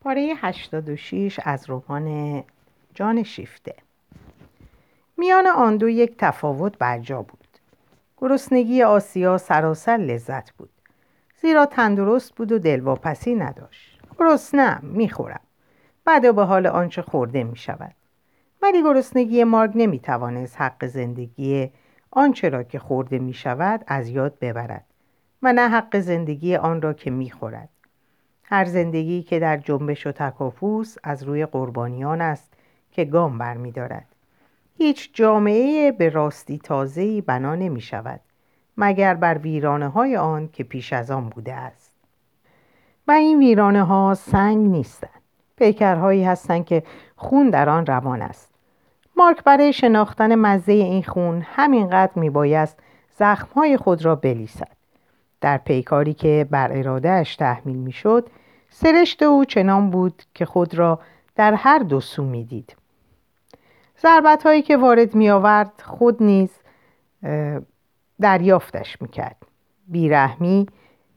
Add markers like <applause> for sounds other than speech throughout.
پاره 86 از رمان جان شیفته. میان آن دو یک تفاوت برجا بود. گرسنگی آسیا سراسر لذت بود. زیرا تندرست بود و دلواپسی نداشت. گرسنه می‌خورم. بعد به حال آنچه خورده می شود ولی گرسنگی مارگ نمی حق زندگی آنچه را که خورده می شود از یاد ببرد و نه حق زندگی آن را که می خورد. هر زندگی که در جنبش و تکافوس از روی قربانیان است که گام برمیدارد هیچ جامعه به راستی تازه‌ای بنا نمی شود مگر بر ویرانه های آن که پیش از آن بوده است. و این ویرانه ها سنگ نیستند. پیکرهایی هستند که خون در آن روان است. مارک برای شناختن مزه این خون همینقدر میبایست زخمهای خود را بلیسد. در پیکاری که بر ارادهش تحمیل می‌شد سرشت او چنان بود که خود را در هر دو سو می‌دید. ضربت هایی که وارد می آورد خود نیز دریافتش می‌کرد. بیرحمی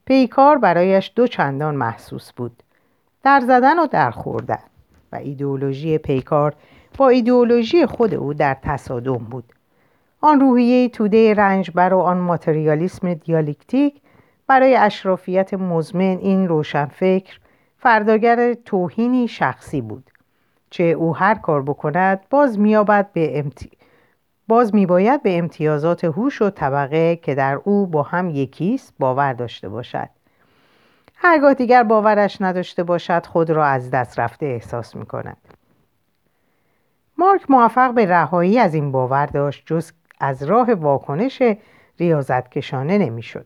پیکار برایش دو چندان محسوس بود. در زدن و در خوردن. و ایدئولوژی پیکار با ایدئولوژی خود او در تصادم بود. آن روحیه توده رنجبر و آن ماتریالیسم دیالکتیک برای اشرافیت مزمن این روشنفکر فرداگر توهینی شخصی بود چه او هر کار بکند باز میابد به امتی... باز میباید به امتیازات هوش و طبقه که در او با هم یکیست باور داشته باشد هرگاه دیگر باورش نداشته باشد خود را از دست رفته احساس می کند. مارک موفق به رهایی از این باور داشت جز از راه واکنش ریاضتکشانه نمی‌شد.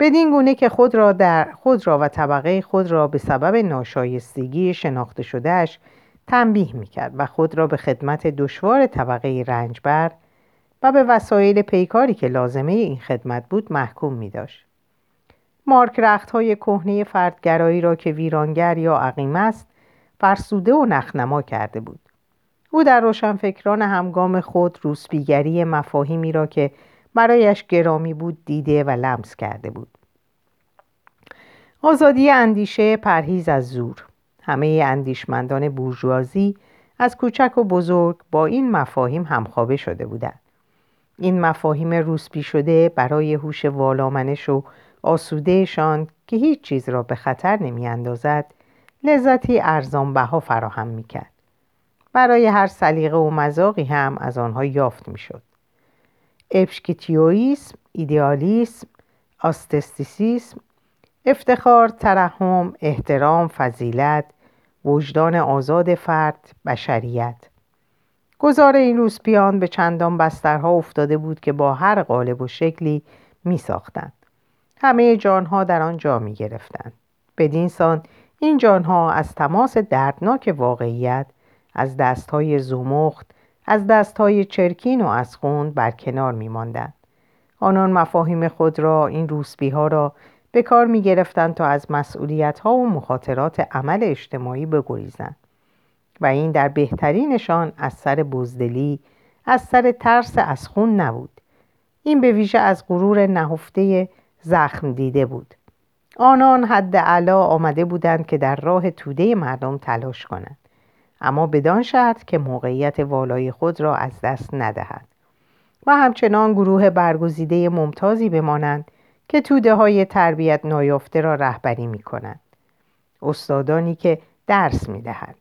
بدین گونه که خود را, در خود را و طبقه خود را به سبب ناشایستگی شناخته شدهش تنبیه می‌کرد و خود را به خدمت دشوار طبقه رنجبر و به وسایل پیکاری که لازمه این خدمت بود محکوم می داشت. مارک رخت های کهنه فردگرایی را که ویرانگر یا عقیم است فرسوده و نخنما کرده بود. او در روشنفکران همگام خود روسبیگری مفاهیمی را که برایش گرامی بود دیده و لمس کرده بود. آزادی اندیشه پرهیز از زور. همه اندیشمندان بورژوازی از کوچک و بزرگ با این مفاهیم همخوابه شده بودند. این مفاهیم روسبی شده برای هوش والامنش و آسودهشان که هیچ چیز را به خطر نمی اندازد لذتی ارزان بها فراهم می کرد. برای هر سلیقه و مذاقی هم از آنها یافت می شد. ابشکیتیویسم، ایدئالیسم، آستستیسیسم، افتخار، ترحم، احترام، فضیلت، وجدان آزاد فرد، بشریت گذار این روسپیان به چندان بسترها افتاده بود که با هر قالب و شکلی می ساختند. همه جانها در آن جا می گرفتند. بدین سان این جانها از تماس دردناک واقعیت از دستهای زمخت از دستهای چرکین و از بر کنار می ماندن. آنان مفاهیم خود را این روسبی ها را به کار می گرفتند تا از مسئولیت ها و مخاطرات عمل اجتماعی بگریزند و این در بهترینشان از سر بزدلی از سر ترس از خون نبود. این به ویژه از غرور نهفته زخم دیده بود. آنان حد علا آمده بودند که در راه توده مردم تلاش کنند. اما بدان شرط که موقعیت والای خود را از دست ندهند و همچنان گروه برگزیده ممتازی بمانند که توده های تربیت نایافته را رهبری می کنند. استادانی که درس می دهند.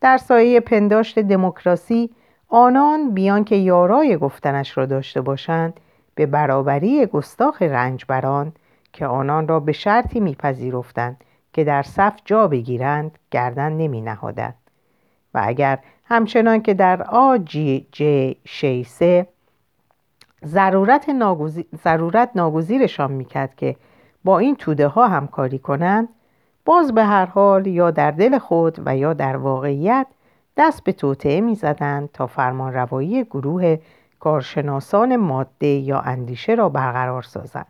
در سایه پنداشت دموکراسی آنان بیان که یارای گفتنش را داشته باشند به برابری گستاخ رنجبران که آنان را به شرطی میپذیرفتند که در صف جا بگیرند گردن نمی نهادند. و اگر همچنان که در آ جی شیسه ضرورت, ناگزیر، ضرورت ناگزیرشان می‌کرد که با این توده ها همکاری کنند باز به هر حال یا در دل خود و یا در واقعیت دست به توطعه می‌زدند تا فرمان روایی گروه کارشناسان ماده یا اندیشه را برقرار سازند.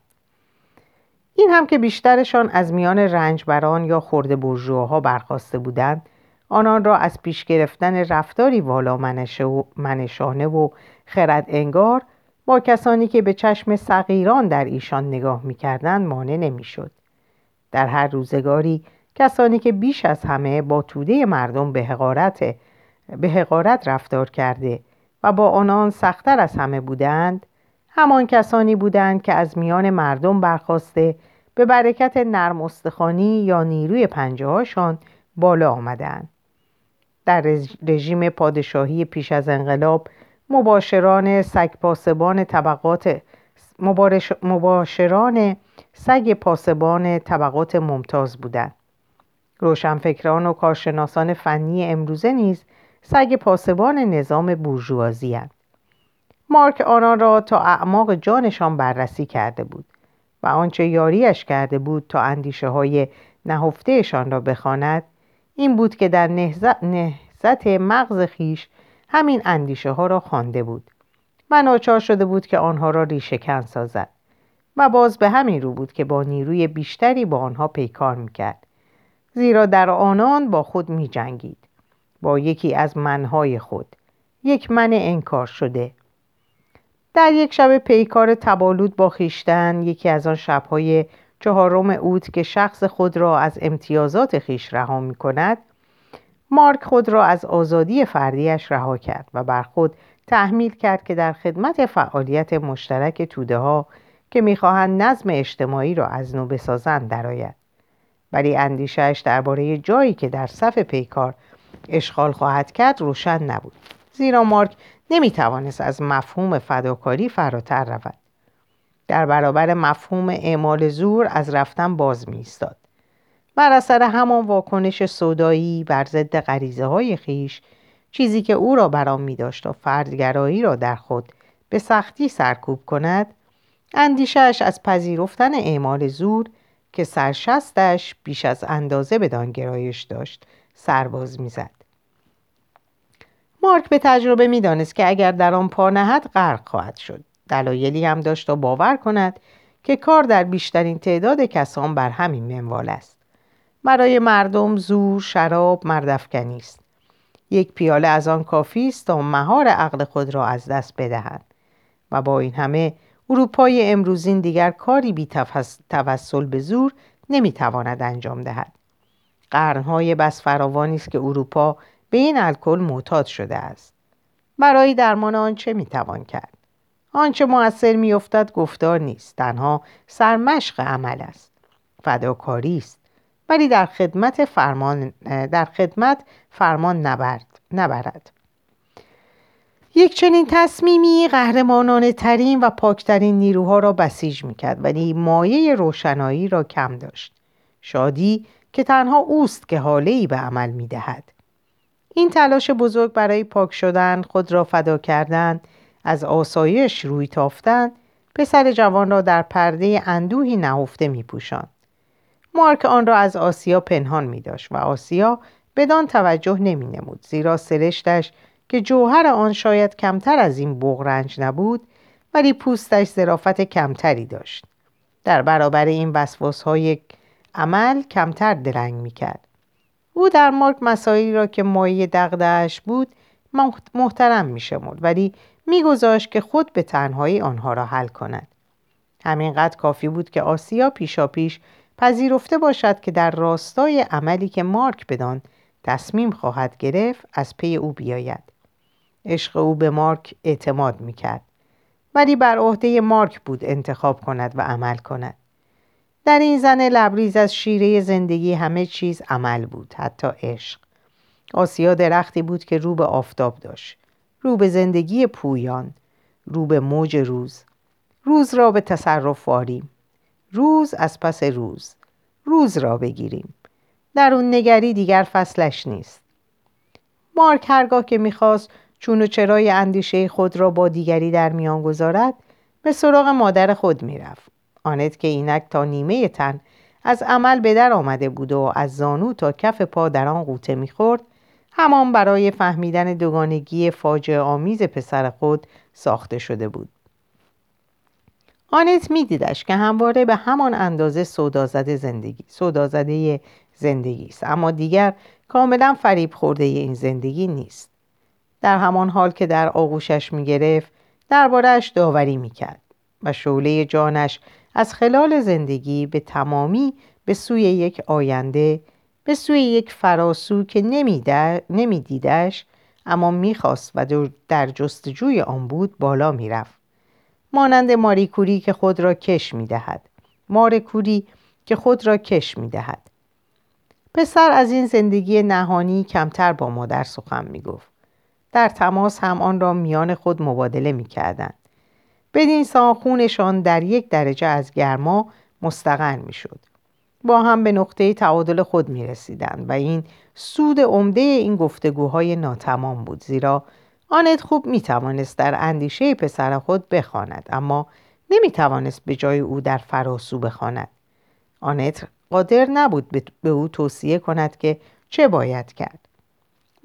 این هم که بیشترشان از میان رنجبران یا خورده برجوها برخواسته بودند آنان را از پیش گرفتن رفتاری والا منشانه و خرد انگار با کسانی که به چشم صغیران در ایشان نگاه می‌کردند مانع نمی‌شد. در هر روزگاری کسانی که بیش از همه با توده مردم به حقارت, به حقارت رفتار کرده و با آنان سختتر از همه بودند همان کسانی بودند که از میان مردم برخواسته به برکت نرم استخانی یا نیروی پنجه هاشان بالا آمدند. در رژیم پادشاهی پیش از انقلاب مباشران سگ پاسبان طبقات مباشران سگ پاسبان طبقات ممتاز بودند. روشنفکران و کارشناسان فنی امروزه نیز سگ پاسبان نظام بورژوازی مارک آنان را تا اعماق جانشان بررسی کرده بود و آنچه یاریش کرده بود تا اندیشه های نهفتهشان را بخواند این بود که در نهزت مغز خیش همین اندیشه ها را خوانده بود و ناچار شده بود که آنها را ریشهکن سازد و باز به همین رو بود که با نیروی بیشتری با آنها پیکار می‌کرد. زیرا در آنان با خود می جنگید با یکی از منهای خود. یک من انکار شده. در یک شب پیکار تبالود با خیشتن یکی از آن شبهای چهارم اوت که شخص خود را از امتیازات خیش رها می کند مارک خود را از آزادی فردیش رها کرد و بر خود تحمیل کرد که در خدمت فعالیت مشترک توده ها که می‌خواهند نظم اجتماعی را از نو بسازند درآید. ولی اندیشهش درباره جایی که در صف پیکار اشغال خواهد کرد روشن نبود زیرا مارک نمی‌توانست از مفهوم فداکاری فراتر رود. در برابر مفهوم اعمال زور از رفتن باز می ایستاد بر اثر همان واکنش صدایی بر ضد غریزه های خیش چیزی که او را برام می داشت و فردگرایی را در خود به سختی سرکوب کند اندیشهش از پذیرفتن اعمال زور که سرشستش بیش از اندازه بدان گرایش داشت سرباز می‌زد. مارک به تجربه می‌دانست که اگر در آن پا نهد غرق خواهد شد. دلایلی هم داشت تا باور کند که کار در بیشترین تعداد کسان بر همین منوال است. برای مردم زور شراب مردفکنی است. یک پیاله از آن کافی است تا مهار عقل خود را از دست بدهند و با این همه اروپای امروزین دیگر کاری بی توسل به زور نمی‌تواند انجام دهد. قرنهای بس فراوانی است که اروپا به این الکل معتاد شده است. برای درمان آن چه می‌توان کرد؟ آنچه موثر میافتد گفتار نیست تنها سرمشق عمل است. فداکاری است. ولی در خدمت فرمان در خدمت فرمان نبرد نبرد. یک چنین تصمیمی قهرمانانه ترین و پاکترین نیروها را بسیج می‌کرد ولی مایه روشنایی را کم داشت. شادی که تنها اوست که حاله ای به عمل می‌دهد. این تلاش بزرگ برای پاک شدن خود را فدا کردن از آسایش روی تافتن پسر جوان را در پرده اندوهی نهفته می پوشان. مارک آن را از آسیا پنهان می داشت و آسیا بدان توجه نمی نمود زیرا سرشتش که جوهر آن شاید کمتر از این بغرنج نبود ولی پوستش ظرافت کمتری داشت در برابر این وسواس های عمل کمتر درنگ می کرد او در مارک مسائلی را که مایه دغدهاش بود محترم می شمود ولی میگذاشت که خود به تنهایی آنها را حل کند. همینقدر کافی بود که آسیا پیشاپیش پذیرفته باشد که در راستای عملی که مارک بدان تصمیم خواهد گرفت از پی او بیاید. عشق او به مارک اعتماد می‌کرد. ولی بر عهده مارک بود انتخاب کند و عمل کند. در این زن لبریز از شیره زندگی همه چیز عمل بود حتی عشق. آسیا درختی بود که رو به آفتاب داشت. رو به زندگی پویان رو به موج روز. روز را به تصرف واریم روز از پس روز. روز را بگیریم. در اون نگری دیگر فصلش نیست. مارک هرگاه که می‌خواست چون و چرای اندیشه خود را با دیگری در میان گذارد به سراغ مادر خود می‌رفت. آنت که اینک تا نیمه تن از عمل به در آمده بود و از زانو تا کف پا در آن قوطه می‌خورد همان برای فهمیدن دوگانگی فاجعه آمیز پسر خود ساخته شده بود. آنت میدیدش که همواره به همان اندازه سودازده زندگی سودازده زندگی است. اما دیگر کاملا فریب خورده این زندگی نیست. در همان حال که در آغوشش می‌گرفت دربارهش داوری می‌کرد و شعله جانش از خلال زندگی به تمامی به سوی یک آینده به سوی یک فراسو که نمیدیدش اما می‌خواست و در جستجوی آن بود بالا می‌رفت. مانند ماریکوری که خود را کش می‌دهد. مارکوری که خود را کش می‌دهد. پسر از این زندگی نهانی کمتر با مادر سخن می‌گفت. در تماس هم آن را میان خود مبادله می‌کردند. بدین سان خونشان در یک درجه از گرما مستقر می‌شد. با هم به نقطه تعادل خود می رسیدن و این سود عمده این گفتگوهای ناتمام بود زیرا آنت خوب می توانست در اندیشه پسر خود بخواند اما نمی توانست به جای او در فراسو بخواند. آنت قادر نبود به او توصیه کند که چه باید کرد.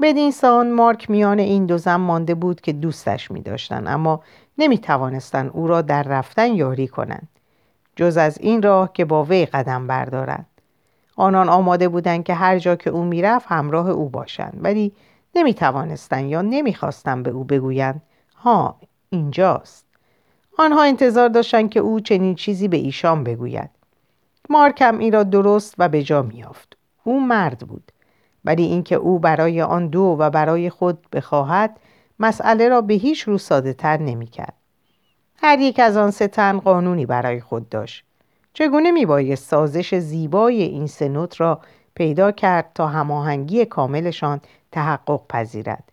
بدین سان مارک میان این دو زن مانده بود که دوستش می داشتن اما نمی توانستن او را در رفتن یاری کنند. جز از این راه که با وی قدم بردارند آنان آماده بودند که هر جا که او می‌رفت همراه او باشند ولی نمی توانستند یا نمی‌خواستند به او بگویند ها اینجاست. آنها انتظار داشتند که او چنین چیزی به ایشان بگوید. مارکم این را درست و به جا میافت او مرد بود. ولی اینکه او برای آن دو و برای خود بخواهد مسئله را به هیچ رو ساده تر نمی کرد. هر یک از آن ستن قانونی برای خود داشت. چگونه می باید سازش زیبای این سنوت را پیدا کرد تا هماهنگی کاملشان تحقق پذیرد.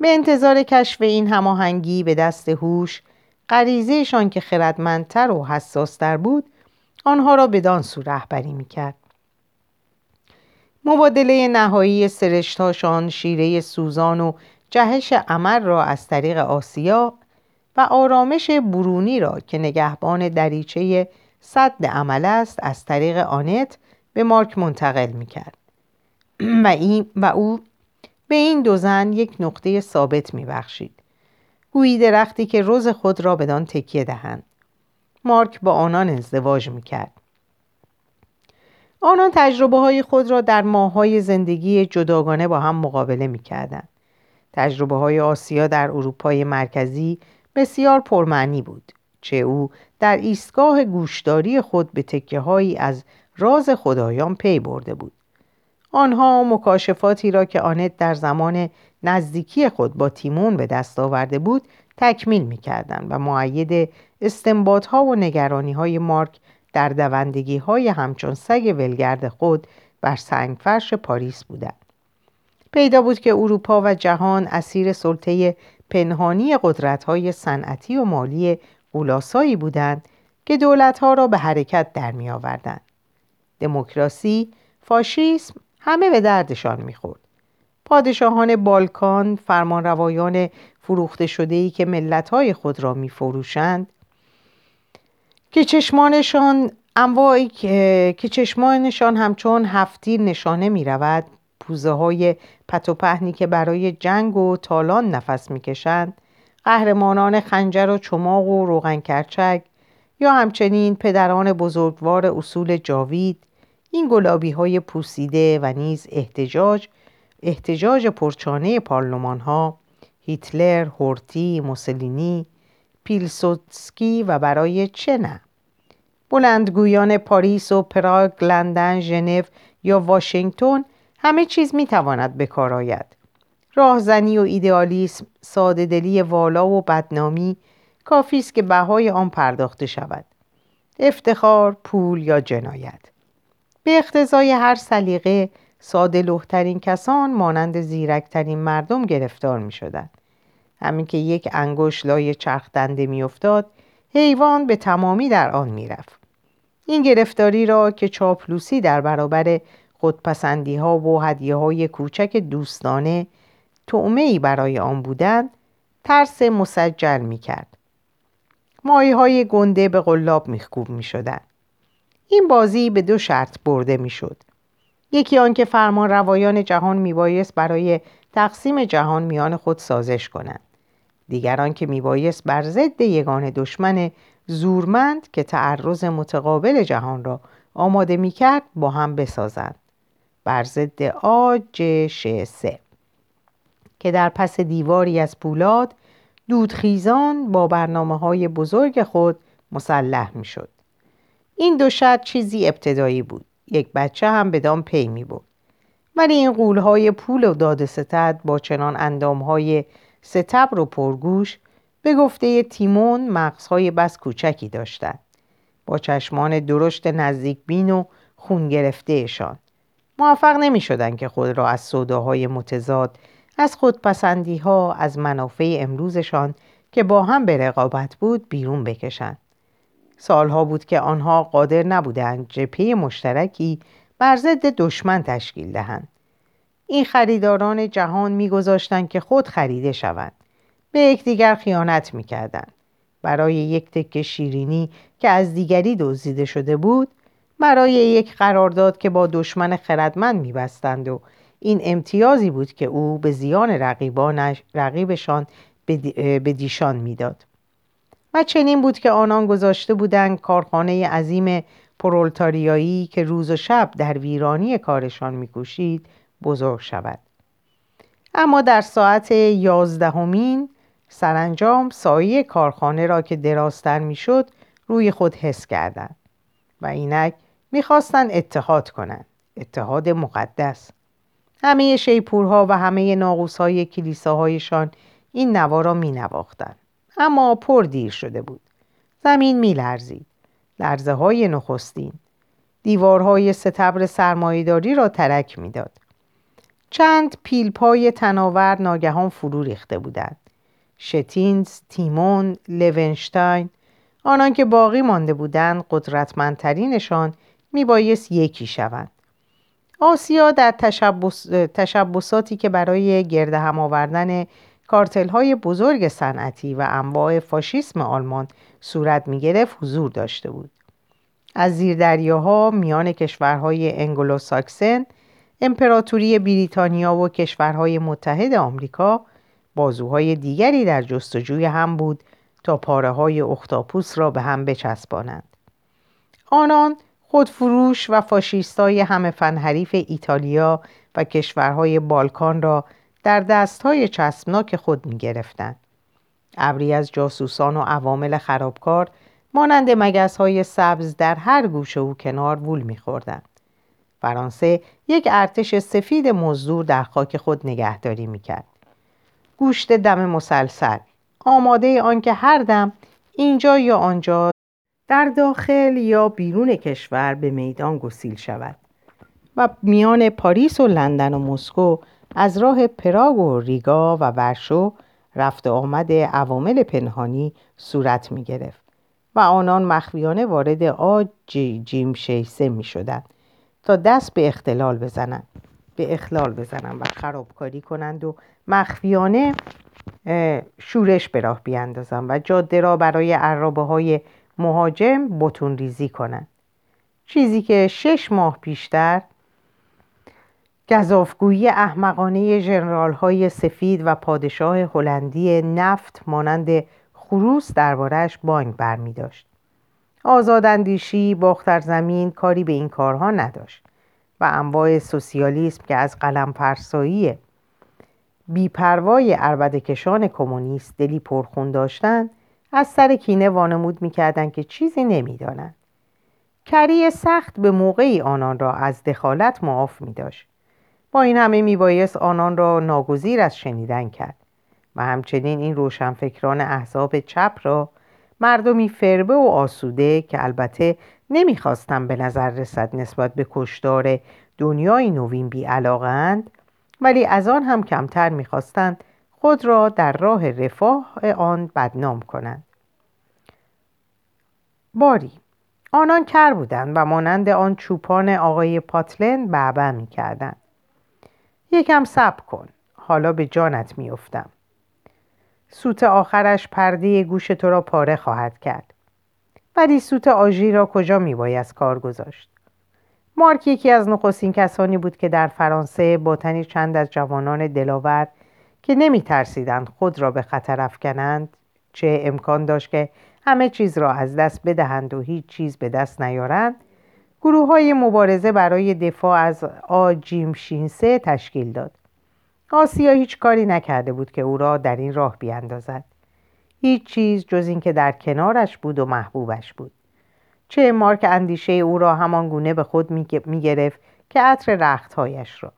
به انتظار کشف این هماهنگی به دست هوش غریزهشان که خردمندتر و حساستر بود آنها را به سو رهبری می‌کرد مبادله نهایی سرشتاشان شیره سوزان و جهش عمل را از طریق آسیا و آرامش برونی را که نگهبان دریچه صد عمل است از طریق آنت به مارک منتقل می‌کرد. <clears throat> و, این و او به این دو زن یک نقطه ثابت میبخشید. گویی درختی که روز خود را بدان تکیه دهند. مارک با آنان ازدواج می‌کرد. آنان تجربه های خود را در ماهای زندگی جداگانه با هم مقابله می‌کردند. تجربه های آسیا در اروپای مرکزی بسیار پرمعنی بود چه او در ایستگاه گوشداری خود به تکه هایی از راز خدایان پی برده بود آنها مکاشفاتی را که آنت در زمان نزدیکی خود با تیمون به دست آورده بود تکمیل می و معید استنباط ها و نگرانی های مارک در دوندگی های همچون سگ ولگرد خود بر سنگفرش پاریس بودند. پیدا بود که اروپا و جهان اسیر سلطه پنهانی قدرت های صنعتی و مالی غولاسایی بودند که ها را به حرکت در می آوردند. دموکراسی، فاشیسم همه به دردشان می‌خورد. پادشاهان بالکان، فرمانروایان فروخته شده ای که ملتهای خود را میفروشند که چشمانشان انواعی که چشمانشان همچون هفتی نشانه می رود پوزه های پت پهنی که برای جنگ و تالان نفس می‌کشند قهرمانان خنجر و چماق و روغن کرچک یا همچنین پدران بزرگوار اصول جاوید این گلابی های پوسیده و نیز احتجاج احتجاج پرچانه پارلمان ها هیتلر، هورتی، موسولینی، پیلسوتسکی و برای چه نه؟ بلندگویان پاریس و پراگ، لندن، ژنو یا واشنگتن همه چیز می‌تواند به کار آید. راهزنی و ایدئالیسم، سادهدلی والا و بدنامی کافی است که بهای آن پرداخته شود. افتخار، پول یا جنایت. به اقتضای هر سلیقه ساده لوحترین کسان مانند زیرکترین مردم گرفتار می شدن. همین که یک انگوش لای چرخ دنده می افتاد حیوان به تمامی در آن می رفت. این گرفتاری را که چاپلوسی در برابر خودپسندی ها و هدیه های کوچک دوستانه تعمه ای برای آن بودند ترس مسجل می کرد. مایه های گنده به غلاب میخکوب می شدن. این بازی به دو شرط برده می شد. یکی آنکه فرمان روایان جهان میبایست برای تقسیم جهان میان خود سازش کنند دیگران که میبایست بر ضد یگان دشمن زورمند که تعرض متقابل جهان را آماده می‌کرد با هم بسازند بر ضد آج سه که در پس دیواری از پولاد دودخیزان با برنامه های بزرگ خود مسلح می‌شد. این دو شرط چیزی ابتدایی بود یک بچه هم بدان پی می بود. ولی این قولهای پول و داد ستد با چنان اندامهای ستبر و پرگوش به گفته تیمون مغزهای بس کوچکی داشتند با چشمان درشت نزدیک بین و خون گرفتهشان موفق نمی شدن که خود را از صداهای متضاد از خودپسندی ها از منافع امروزشان که با هم به رقابت بود بیرون بکشند. سالها بود که آنها قادر نبودند جپه مشترکی بر ضد دشمن تشکیل دهند. این خریداران جهان میگذاشتند که خود خریده شوند. به یکدیگر خیانت می‌کردند. برای یک تکه شیرینی که از دیگری دزدیده شده بود برای یک قرارداد که با دشمن خردمند میبستند و این امتیازی بود که او به زیان رقیبانش رقیبشان به دیشان می‌داد. و چنین بود که آنان گذاشته بودند کارخانه عظیم پرولتاریایی که روز و شب در ویرانی کارشان میکوشید بزرگ شود. اما در ساعت یازدهمین سرانجام سایه کارخانه را که دراستر می‌شد روی خود حس کردند و اینک می‌خواستند اتحاد کنند اتحاد مقدس. همه شیپورها و همه ناقوسهای کلیساهایشان این نوا را می اما پر دیر شده بود. زمین می لرزید لرزه های نخستین. دیوارهای ستبر سرمایهداری را ترک می‌داد. چند پیلپای تناور ناگهان فرو ریخته بودند. شتینز، تیمون، لونشتاین آنان که باقی مانده بودند قدرتمندترینشان میبایست یکی شوند آسیا در تشبس، تشبساتی که برای گرد هم آوردن کارتل های بزرگ صنعتی و انواع فاشیسم آلمان صورت می گرفت حضور داشته بود. از زیردریاها میان کشورهای انگلو ساکسن، امپراتوری بریتانیا و کشورهای متحد آمریکا بازوهای دیگری در جستجوی هم بود تا پاره های اختاپوس را به هم بچسبانند. آنان خودفروش و فاشیستای همه فنحریف ایتالیا و کشورهای بالکان را در دستهای چسبناک خود می گرفتن. ابری از جاسوسان و عوامل خرابکار مانند مگس های سبز در هر گوشه و کنار وول میخوردند. فرانسه یک ارتش سفید مزدور در خاک خود نگهداری می‌کرد. گوشت دم مسلسل آماده آنکه هر دم اینجا یا آنجا در داخل یا بیرون کشور به میدان گسیل شود و میان پاریس و لندن و مسکو از راه پراگ و ریگا و ورشو رفت آمد عوامل پنهانی صورت می گرفت و آنان مخفیانه وارد آج جیم شیسه می شدند تا دست به اختلال بزنند. به اخلال بزنند و خرابکاری کنند و مخفیانه شورش به راه بیاندازند و جاده را برای عرابه های مهاجم بتون ریزی کنند چیزی که شش ماه پیشتر گذافگویی احمقانه جنرال های سفید و پادشاه هلندی نفت مانند خروس دربارهش بانگ برمی داشت. آزاداندیشی باختر زمین کاری به این کارها نداشت و انواع سوسیالیسم که از قلم فرسایی بیپروای اربدکشان کمونیست دلی پرخون داشتند از سر کینه وانمود می‌کردند که چیزی نمی‌دانند کری سخت به موقعی آنان را از دخالت معاف می داشت. با این همه میبایست آنان را ناگزیر از شنیدن کرد و همچنین این روشنفکران احزاب چپ را مردمی فربه و آسوده که البته نمی‌خواستند به نظر رسد نسبت به کشدار دنیای نوین بیعلاقند ولی از آن هم کمتر می‌خواستند خود را در راه رفاه آن بدنام کنند. باری آنان کر بودند و مانند آن چوپان آقای پاتلن بعبع می‌کردند یکم صبر کن حالا به جانت میافتم سوت آخرش پرده گوش تو را پاره خواهد کرد. ولی سوت آژی را کجا میبایست کار گذاشت؟ مارک یکی از نخستین کسانی بود که در فرانسه با تنی چند از جوانان دلاور که نمی ترسیدند خود را به خطر افکنند چه امکان داشت که همه چیز را از دست بدهند و هیچ چیز به دست نیارند گروه های مبارزه برای دفاع از آجیم شینسه تشکیل داد. آسیا هیچ کاری نکرده بود که او را در این راه بیاندازد. هیچ چیز جز اینکه در کنارش بود و محبوبش بود. چه مارک اندیشه او را همان گونه به خود می گرفت که عطر رختهایش را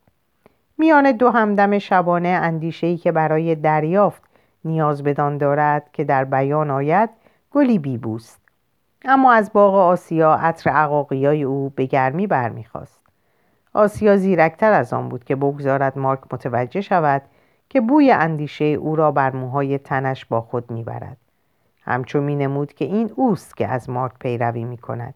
میان دو همدم شبانه اندیشهای که برای دریافت نیاز بدان دارد که در بیان آید گلی بیبوست. اما از باغ آسیا عطر عقاقیای او به گرمی برمیخواست آسیا زیرکتر از آن بود که بگذارد مارک متوجه شود که بوی اندیشه او را بر موهای تنش با خود می‌برد. همچون می نمود که این اوست که از مارک پیروی می کند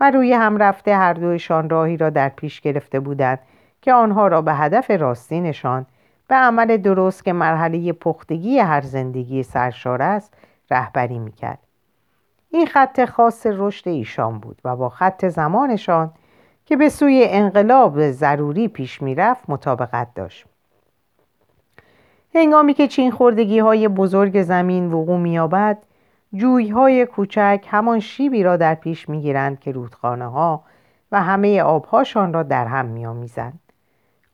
و روی هم رفته هر دویشان راهی را در پیش گرفته بودند که آنها را به هدف راستینشان به عمل درست که مرحله پختگی هر زندگی سرشار است رهبری می‌کرد. این خط خاص رشد ایشان بود و با خط زمانشان که به سوی انقلاب ضروری پیش می‌رفت مطابقت داشت. هنگامی که چین خوردگی های بزرگ زمین وقوع مییابد های کوچک همان شیبی را در پیش می‌گیرند که رودخانه ها و همه آبهاشان را در هم میآمیزند.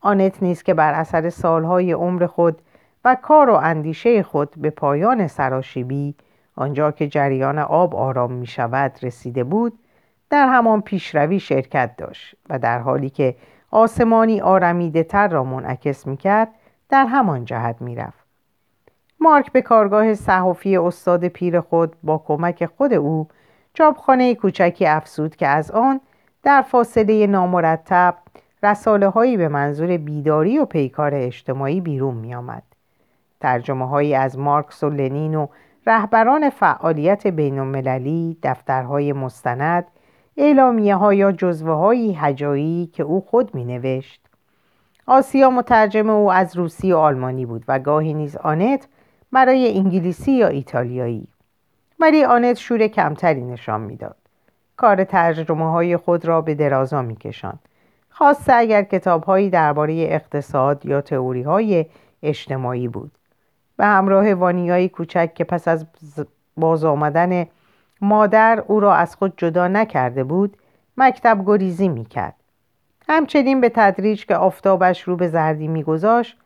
آنت نیست که بر اثر سالهای عمر خود و کار و اندیشه خود به پایان سراشیبی آنجا که جریان آب آرام می شود رسیده بود در همان پیشروی شرکت داشت و در حالی که آسمانی آرمیده تر را منعکس می کرد در همان جهت می رفت. مارک به کارگاه صحافی استاد پیر خود با کمک خود او چاپخانه کوچکی افسود که از آن در فاصله نامرتب رساله هایی به منظور بیداری و پیکار اجتماعی بیرون می آمد. ترجمه هایی از مارکس و لنین و رهبران فعالیت بین المللی، دفترهای مستند، اعلامیه ها یا جزوه های هجایی که او خود می نوشت. آسیا مترجم او از روسی و آلمانی بود و گاهی نیز آنت برای انگلیسی یا ایتالیایی ولی آنت شور کمتری نشان می‌داد کار ترجمه های خود را به درازا میکشاند خاصه اگر کتابهایی درباره اقتصاد یا تئوری های اجتماعی بود. به همراه وانیای کوچک که پس از باز آمدن مادر او را از خود جدا نکرده بود مکتب گریزی می‌کرد. همچنین به تدریج که آفتابش رو به زردی میگذاشت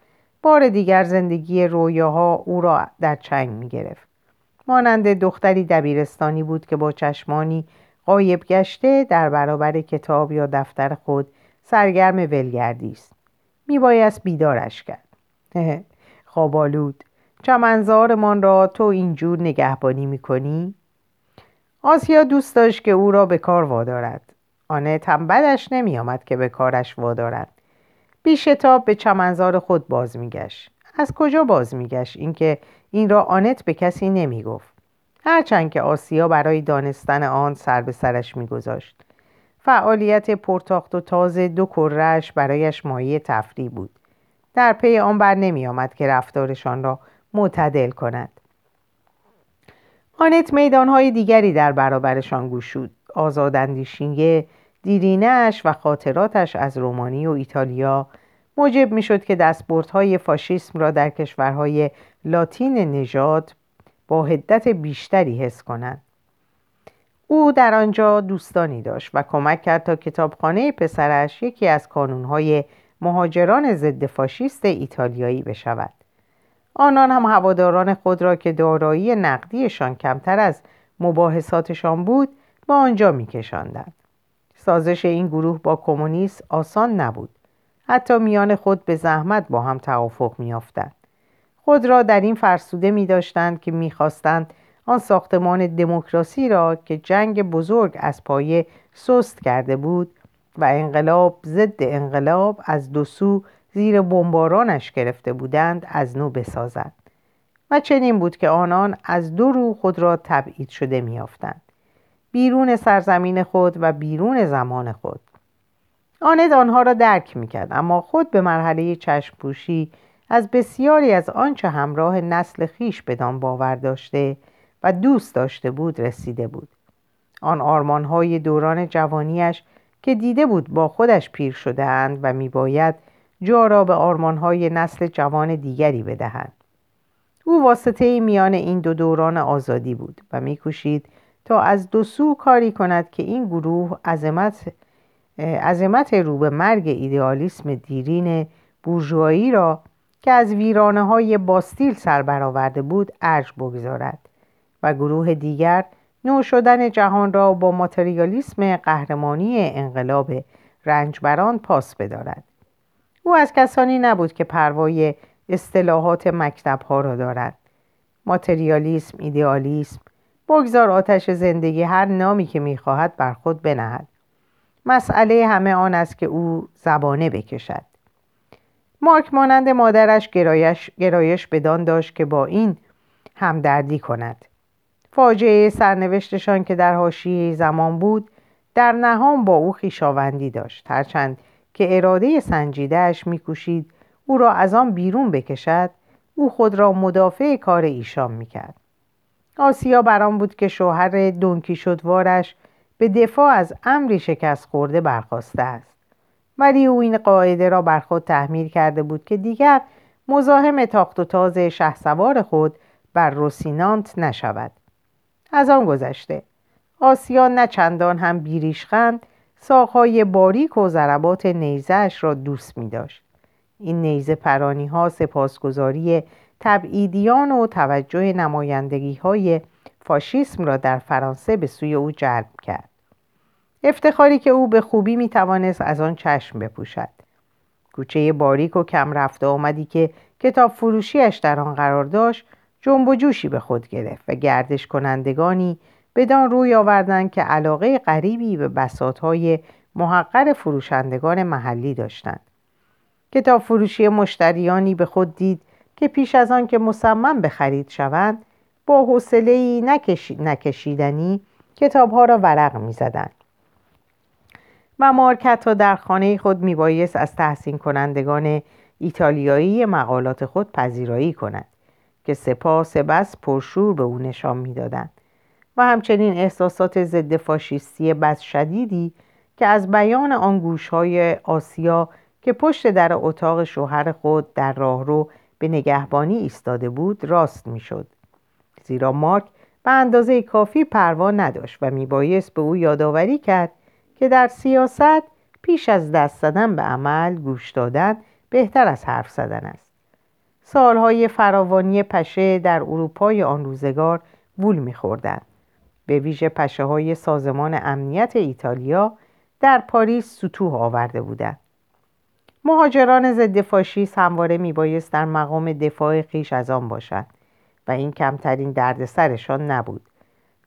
بار دیگر زندگی رویاها او را در چنگ می‌گرفت. مانند دختری دبیرستانی بود که با چشمانی قایب گشته در برابر کتاب یا دفتر خود سرگرم ولگردی است میبایست بیدارش کرد. خوابالود چمنزارمان را تو اینجور نگهبانی می‌کنی؟ آسیا دوست داشت که او را به کار وادارد. آنت هم بدش نمیآمد که به کارش وادارد. بیشتاب به چمنزار خود باز میگشت. از کجا باز میگشت؟ اینکه این را آنت به کسی نمی‌گفت. هرچند که آسیا برای دانستن آن سر به سرش میگذاشت. فعالیت پرتاخت و تازه دو کرهش برایش مایه تفریح بود. در پی آن بر نمی آمد که رفتارشان را معتدل کند. آنت میدانهای دیگری در برابرشان گشود. آزاداندیشی دیرینش و خاطراتش از رومانی و ایتالیا موجب می‌شد که دستبردهای فاشیسم را در کشورهای لاتین نژاد با هدت بیشتری حس کنند. او در آنجا دوستانی داشت و کمک کرد تا کتابخانه پسرش یکی از کانونهای مهاجران ضد فاشیست ایتالیایی بشود. آنان هم هواداران خود را که دارایی نقدیشان کمتر از مباحثاتشان بود به آنجا میکشاندند. سازش این گروه با کمونیست آسان نبود. حتی میان خود به زحمت با هم توافق میافتند خود را در این فرسوده می داشتند که می‌خواستند آن ساختمان دموکراسی را که جنگ بزرگ از پایه سست کرده بود و انقلاب ضد انقلاب از دو سو زیر بمبارانش گرفته بودند از نو بسازند. و چنین بود که آنان از دو رو خود را تبعید شده میافتند بیرون سرزمین خود و بیرون زمان خود. آند آنها را درک می‌کرد اما خود به مرحله چشم پوشی از بسیاری از آنچه همراه نسل خیش بدان باور داشته و دوست داشته بود رسیده بود. آن آرمانهای دوران جوانیش که دیده بود با خودش پیر شده اند و میباید جا را به آرمانهای نسل جوان دیگری بدهند. او واسطه میان این دو دوران آزادی بود و میکوشید تا از دو سو کاری کند که این گروه عظمت عظمت رو به مرگ ایدئالیسم دیرین بورژوایی را که از ویرانه های باستیل سر برآورده بود ارج بگذارد. و گروه دیگر نو شدن جهان را با ماتریالیسم قهرمانی انقلاب رنجبران پاس بدارد. او از کسانی نبود که پروای اصطلاحات مکتب ها را دارد. ماتریالیسم ایدئالیسم بگذار آتش زندگی هر نامی که می‌خواهد بر خود بنهد. مسئله همه آن است که او زبانه بکشد. مارک مانند مادرش گرایش, گرایش بدان داشت که با این همدردی کند. فاجعه سرنوشتشان که در حاشیه زمان بود در نهان با او خیشاوندی داشت. هرچند که اراده سنجیدهش میکوشید او را از آن بیرون بکشد او خود را مدافع کار ایشان می‌کرد. آسیا برام بود که شوهر دونکی شدوارش به دفاع از امری شکست خورده برخواسته است. ولی او این قاعده را بر خود تحمیل کرده بود که دیگر مزاحم تاخت و تاز شهسوار خود بر روسینانت نشود. از آن گذشته آسیا نه چندان هم بیریشخند ساقهای باریک و ضربات نیزهش را دوست می داشت. این نیزه پرانی ها سپاسگزاری تبعیدیان و توجه نمایندگی های فاشیسم را در فرانسه به سوی او جلب کرد. افتخاری که او به خوبی می توانست از آن چشم بپوشد. کوچه باریک و کم رفته آمدی که کتاب فروشیش در آن قرار داشت جنب و جوشی به خود گرفت و گردش کنندگانی بدان روی آوردند که علاقه غریبی به بساطهای محقر فروشندگان محلی داشتند. کتاب فروشی مشتریانی به خود دید که پیش از آن که مصمم به خرید شوند با حوصله نکشیدنی کتابها را ورق می‌زدند و مارکت را در خانه خود میبایست از تحسین کنندگان ایتالیایی مقالات خود پذیرایی کند که سپاس بس پرشور به او نشان می‌دادند و همچنین احساسات ضد فاشیستی بس شدیدی که از بیان آن گوشهای آسیا که پشت در اتاق شوهر خود در راهرو به نگهبانی ایستاده بود راست می‌شد. زیرا مارک به اندازه کافی پروا نداشت و میبایست به او یادآوری کرد که در سیاست پیش از دست زدن به عمل گوش دادن بهتر از حرف زدن است. سالهای فراوانی پشه در اروپای آن روزگار وول میخوردند. به ویژه پشه های سازمان امنیت ایتالیا در پاریس سطوح آورده بودند. مهاجران ضد فاشیست همواره میبایست در مقام دفاع خیش از آن باشند و این کمترین دردسرشان نبود.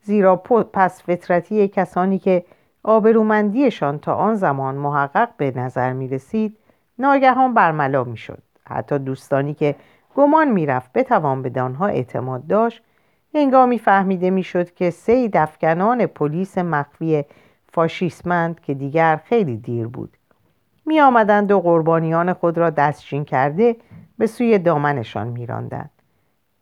زیرا پس فطرتی کسانی که آبرومندیشان تا آن زمان محقق به نظر می رسید ناگهان برملا می شد. حتی دوستانی که گمان می رفت بتوان به دانها اعتماد داشت. هنگامی فهمیده می شد که سه دفکنان پلیس مخفی فاشیسمند که دیگر خیلی دیر بود. می آمدند و قربانیان خود را دستچین کرده به سوی دامنشان می راندند.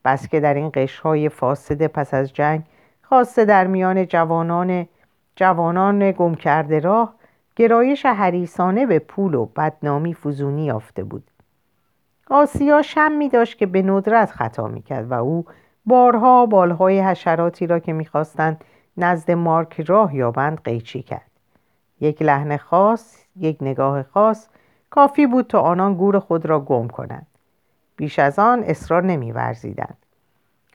بس که در این قشرهای فاسد پس از جنگ خاصه در میان جوانان جوانان گم کرده راه گرایش حریسانه به پول و بدنامی فزونی یافته بود. آسیا شم می داشت که به ندرت خطا می کرد و او بارها بالهای حشراتی را که می‌خواستند نزد مارک راه یابند قیچی کرد. یک لحن خاص یک نگاه خاص کافی بود تا آنان گور خود را گم کنند. بیش از آن اصرار نمیورزیدند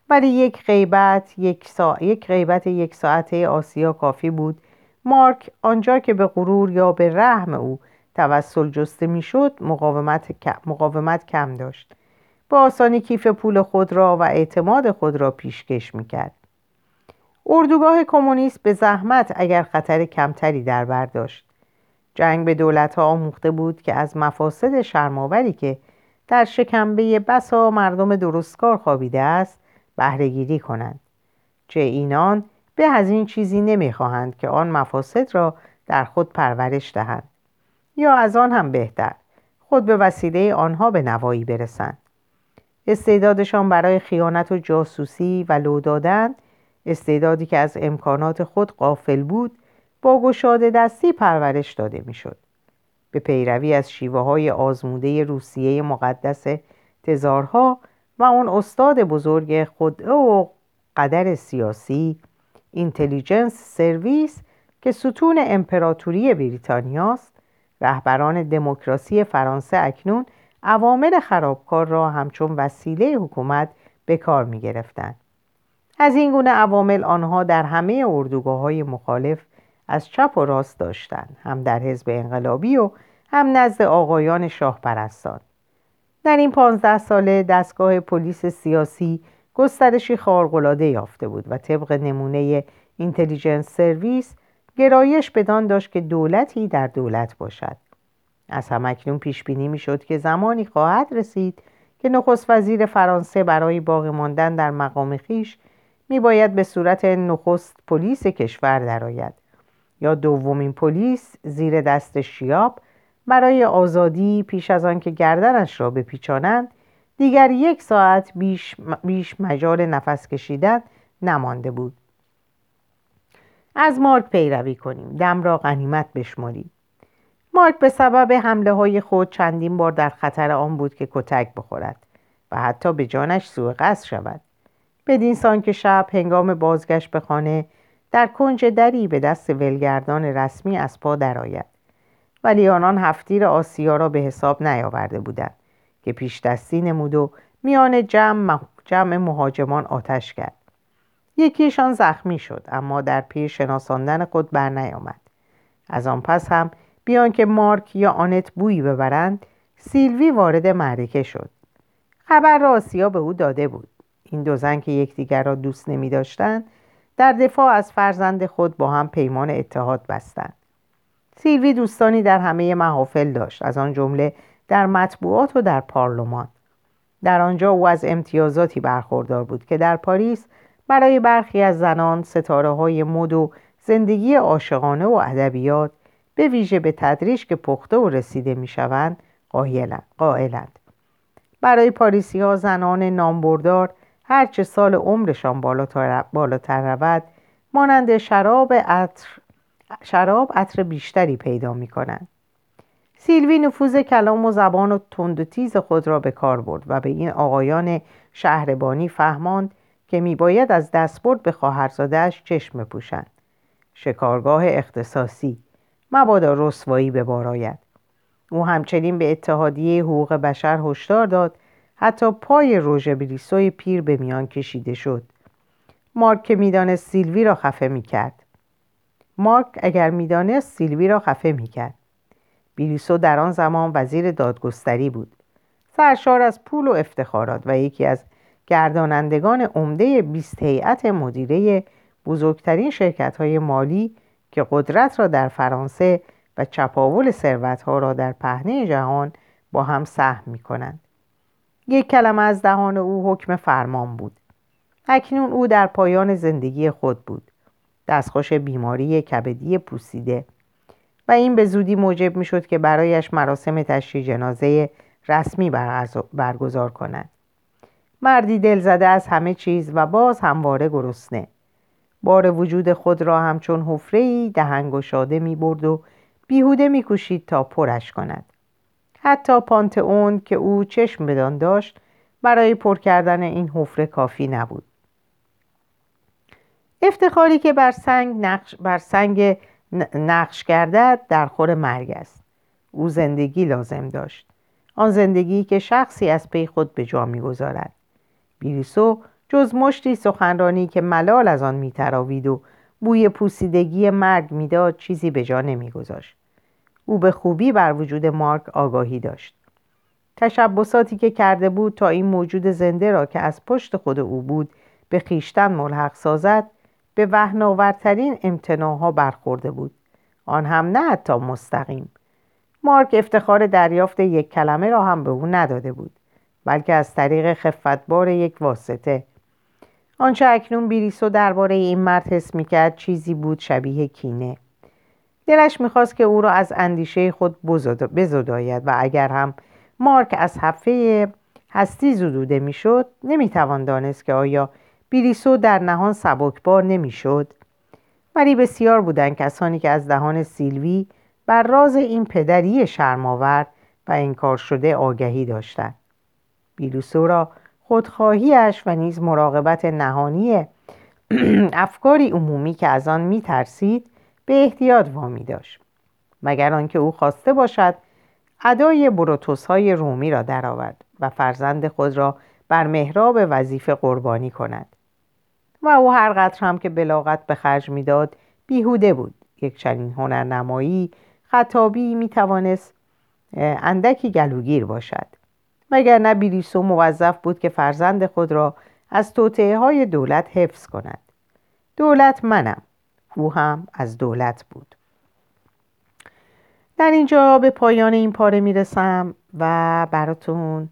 ولی یک غیبت یک, سا... یک غیبت یک ساعته آسیا کافی بود. مارک آنجا که به غرور یا به رحم او توسل جسته می‌شد مقاومت... مقاومت کم داشت. با آسانی کیف پول خود را و اعتماد خود را پیشکش می‌کرد. اردوگاه کمونیست به زحمت اگر خطر کمتری در بر داشت. جنگ به دولت ها آموخته بود که از مفاسد شرماوری که در شکمبه بسا مردم درستکار خوابیده است بهرهگیری کنند. چه اینان به از این چیزی نمی‌خواهند که آن مفاسد را در خود پرورش دهند. یا از آن هم بهتر خود به وسیله آنها به نوایی برسند استعدادشان برای خیانت و جاسوسی و لو دادن استعدادی که از امکانات خود قافل بود با گشاده دستی پرورش داده می‌شد. به پیروی از شیوه های آزموده روسیه مقدس تزارها و اون استاد بزرگ خود و قدر سیاسی اینتلیجنس سرویس که ستون امپراتوری بریتانیاست رهبران دموکراسی فرانسه اکنون عوامل خرابکار را همچون وسیله حکومت به کار می گرفتن. از این گونه عوامل آنها در همه اردوگاه های مخالف از چپ و راست داشتند هم در حزب انقلابی و هم نزد آقایان شاه پرستان در این پانزده ساله دستگاه پلیس سیاسی گسترشی خارق‌العاده یافته بود و طبق نمونه اینتلیجنس سرویس گرایش بدان داشت که دولتی در دولت باشد. از همکنون پیش بینی می‌شد که زمانی خواهد رسید که نخست وزیر فرانسه برای باقی ماندن در مقام خیش میباید به صورت نخست پلیس کشور درآید یا دومین پلیس زیر دست شیاب برای آزادی پیش از آن که گردنش را بپیچانند دیگر یک ساعت بیش, بیش مجال نفس کشیدن نمانده بود. از مارک پیروی کنیم. دم را غنیمت بشماریم. مارک به سبب حمله های خود چندین بار در خطر آن بود که کتک بخورد و حتی به جانش سوء قصد شود. بدین سان که شب هنگام بازگشت به خانه در کنج دری به دست ولگردان رسمی از پا درآید ولی آنان هفتیر آسیا را به حساب نیاورده بودند که پیش دستی نمود و میان جمع, جمع مهاجمان آتش کرد. یکیشان زخمی شد اما در پی شناساندن خود بر نیامد از آن پس هم بیان که مارک یا آنت بویی ببرند سیلوی وارد معرکه شد. خبر را آسیا به او داده بود. این دو زن که یکدیگر را دوست نمی داشتند در دفاع از فرزند خود با هم پیمان اتحاد بستند. سیلوی دوستانی در همه محافل داشت از آن جمله در مطبوعات و در پارلمان. در آنجا او از امتیازاتی برخوردار بود که در پاریس برای برخی از زنان ستاره های مد و زندگی عاشقانه و ادبیات به ویژه به تدریج که پخته و رسیده می شوند قائلند برای پاریسی ها زنان نامبردار هرچه سال عمرشان بالاتر رود مانند شراب عطر شراب عطر بیشتری پیدا می کنند. سیلوی نفوذ کلام و زبان و تند و تیز خود را به کار برد و به این آقایان شهربانی فهماند که میباید از دستبرد به خواهرزادهاش چشم بپوشند. شکارگاه اختصاصی. مبادا رسوایی به بار او همچنین به اتحادیه حقوق بشر هشدار داد. حتی پای روژ بریسوی پیر به میان کشیده شد. مارک که می‌دانست سیلوی را خفه می‌کرد. مارک اگر می‌دانست سیلوی را خفه می‌کرد. بریسو در آن زمان وزیر دادگستری بود. سرشار از پول و افتخارات و یکی از گردانندگان عمده 20 هیئت مدیره بزرگترین شرکت های مالی که قدرت را در فرانسه و چپاول ثروتها را در پهنه جهان با هم سهم می کنند. یک کلمه از دهان او حکم فرمان بود. اکنون او در پایان زندگی خود بود. دستخوش بیماری کبدی پوسیده و این به زودی موجب می شد که برایش مراسم تشریح جنازه رسمی برگزار کند. مردی دل زده از همه چیز و باز همواره گرسنه. بار وجود خود را همچون حفره‌ای دهنگ شاده می برد و بیهوده می کشید تا پرش کند. حتی پانتئون که او چشم بدان داشت برای پر کردن این حفره کافی نبود. افتخاری که بر سنگ نقش, بر سنگ نقش گردد در خور مرگ است. او زندگی لازم داشت. آن زندگی که شخصی از پی خود به جا می‌گذارد. بیریسو جز مشتی سخنرانی که ملال از آن میتراوید و بوی پوسیدگی مرگ می‌داد چیزی به جا نمیگذاشت. او به خوبی بر وجود مارک آگاهی داشت. تشبساتی که کرده بود تا این موجود زنده را که از پشت خود او بود به خیشتن ملحق سازد به وحناورترین امتناها برخورده بود. آن هم نه حتی مستقیم. مارک افتخار دریافت یک کلمه را هم به او نداده بود. بلکه از طریق خفتبار یک واسطه. آنچه اکنون بیریسو درباره این مرد حس می‌کرد چیزی بود شبیه کینه. دلش می‌خواست که او را از اندیشه خود بزداید و اگر هم مارک از حفه هستی زدوده می‌شد نمی‌توان دانست که آیا بیریسو در نهان سبکبار نمی‌شد. ولی بسیار بودند کسانی که از دهان سیلوی بر راز این پدری شرماور و انکار شده آگهی داشتند. بیلوسو را خودخواهیش و نیز مراقبت نهانی <clears throat> افکاری عمومی که از آن میترسید به احتیاط وامی داشت. مگر آنکه او خواسته باشد ادای بروتوس های رومی را درآورد و فرزند خود را بر محراب وظیفه قربانی کند. و او هر قدر هم که بلاغت به خرج می‌داد بیهوده بود. یک چنین هنرنمایی خطابی می‌توانست اندکی گلوگیر باشد. نه بیلیسو موظف بود که فرزند خود را از توطعه های دولت حفظ کند. دولت منم. او هم از دولت بود. در اینجا به پایان این پاره می‌رسم و براتون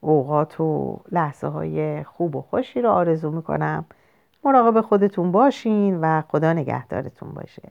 اوقات و لحظه های خوب و خوشی رو آرزو می‌کنم. مراقب خودتون باشین و خدا نگهدارتون باشه.